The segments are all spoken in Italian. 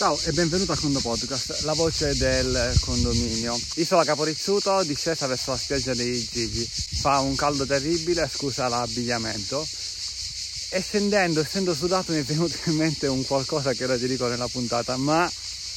Ciao e benvenuto a Condo Podcast, la voce del condominio. Isola Caporizzuto, discesa verso la spiaggia dei Gigi. Fa un caldo terribile, scusa l'abbigliamento. E scendendo, essendo sudato, mi è venuto in mente un qualcosa che ora ti dico nella puntata, ma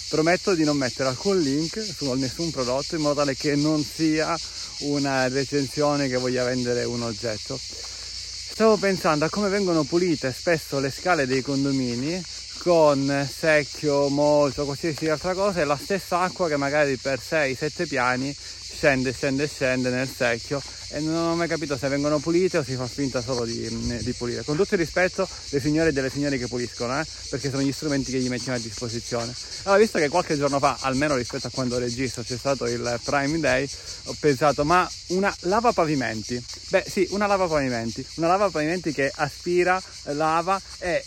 prometto di non mettere alcun link su nessun prodotto in modo tale che non sia una recensione che voglia vendere un oggetto. Stavo pensando a come vengono pulite spesso le scale dei condomini con secchio, molto, qualsiasi altra cosa e la stessa acqua che magari per 6-7 piani scende, scende, scende nel secchio e non ho mai capito se vengono pulite o si fa finta solo di, di pulire. Con tutto il rispetto dei signori e delle signore che puliscono, eh, perché sono gli strumenti che gli mettiamo a disposizione. Allora, visto che qualche giorno fa, almeno rispetto a quando registro, c'è stato il Prime Day, ho pensato, ma una lava pavimenti? Beh sì, una lava pavimenti, una lava pavimenti che aspira lava e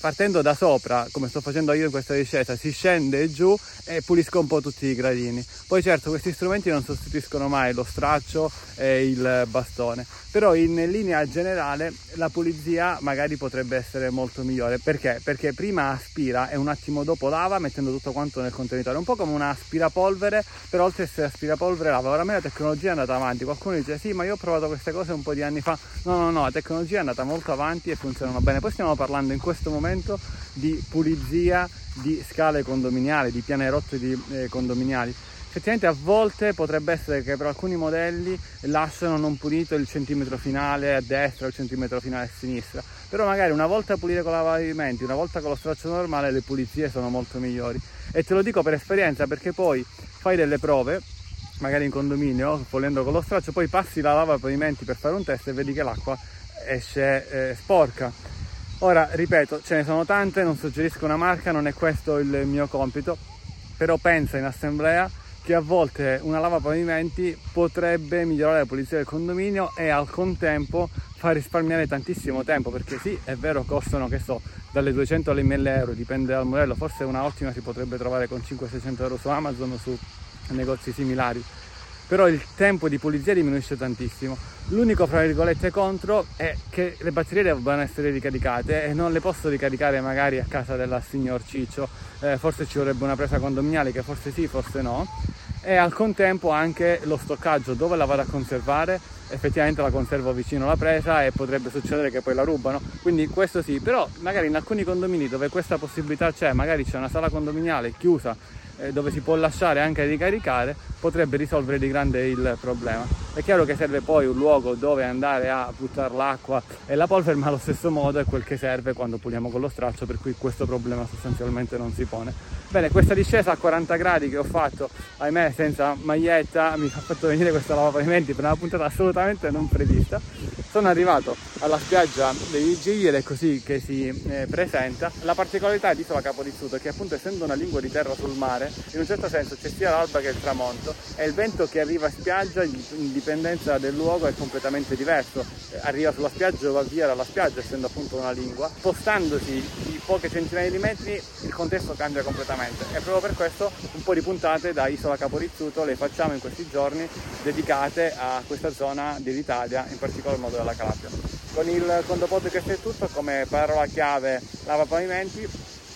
partendo da sopra, come sto facendo io in questa discesa, si scende giù e pulisco un po' tutti i gradini. Poi certo questi strumenti non sostituiscono mai lo straccio e il bastone, però in linea generale la pulizia magari potrebbe essere molto migliore. Perché? Perché prima aspira e un attimo dopo lava mettendo tutto quanto nel contenitore, un po' come un aspirapolvere, però oltre a essere aspirapolvere lava. Oramai la tecnologia è andata avanti, qualcuno dice sì ma io ho provato queste cose un po' di anni fa, no no no, la tecnologia è andata molto avanti e funzionano bene. Poi stiamo parlando in questo momento momento di pulizia di scale condominiali, di pianerotte di, eh, condominiali. Effettivamente a volte potrebbe essere che per alcuni modelli lasciano non pulito il centimetro finale a destra o il centimetro finale a sinistra, però magari una volta pulire con lavamenti, una volta con lo straccio normale le pulizie sono molto migliori. E te lo dico per esperienza perché poi fai delle prove magari in condominio, pulendo con lo straccio, poi passi la lava per fare un test e vedi che l'acqua esce eh, sporca Ora, ripeto, ce ne sono tante, non suggerisco una marca, non è questo il mio compito, però pensa in assemblea che a volte una lava pavimenti potrebbe migliorare la pulizia del condominio e al contempo far risparmiare tantissimo tempo perché sì, è vero, costano, che so, dalle 200 alle 1000 euro, dipende dal modello, forse una ottima si potrebbe trovare con 500-600 euro su Amazon o su negozi similari però il tempo di pulizia diminuisce tantissimo. L'unico, fra virgolette, contro è che le batterie devono essere ricaricate e non le posso ricaricare magari a casa della signor Ciccio, eh, forse ci vorrebbe una presa condominiale che forse sì, forse no, e al contempo anche lo stoccaggio dove la vado a conservare? Effettivamente la conservo vicino alla presa e potrebbe succedere che poi la rubano. Quindi questo sì però magari in alcuni condomini dove questa possibilità c'è magari c'è una sala condominiale chiusa eh, dove si può lasciare anche ricaricare potrebbe risolvere di grande il problema. È chiaro che serve poi un luogo dove andare a buttare l'acqua e la polvere, ma allo stesso modo è quel che serve quando puliamo con lo straccio, per cui questo problema sostanzialmente non si pone. Bene, questa discesa a 40 gradi che ho fatto, ahimè senza maglietta, mi ha fatto venire questa lavapavimenti per una puntata assolutamente non prevista sono arrivato alla spiaggia dei Gigli ed è così che si eh, presenta. La particolarità di Isola Caporizzuto è che appunto essendo una lingua di terra sul mare, in un certo senso c'è sia l'alba che il tramonto e il vento che arriva a spiaggia in dipendenza del luogo è completamente diverso. Eh, arriva sulla spiaggia o va via dalla spiaggia essendo appunto una lingua. Spostandosi di poche centinaia di metri il contesto cambia completamente e proprio per questo un po' di puntate da Isola Caporizzuto le facciamo in questi giorni dedicate a questa zona dell'Italia, in particolar modo della Calabria. Con il Condo Podcast è tutto, come parola chiave lava pavimenti,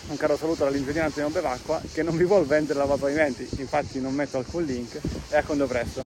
un caro saluto dall'ingegnere Antonio Bevacqua che non vi vuole vendere lava pavimenti, infatti non metto alcun link e a Condo Presto.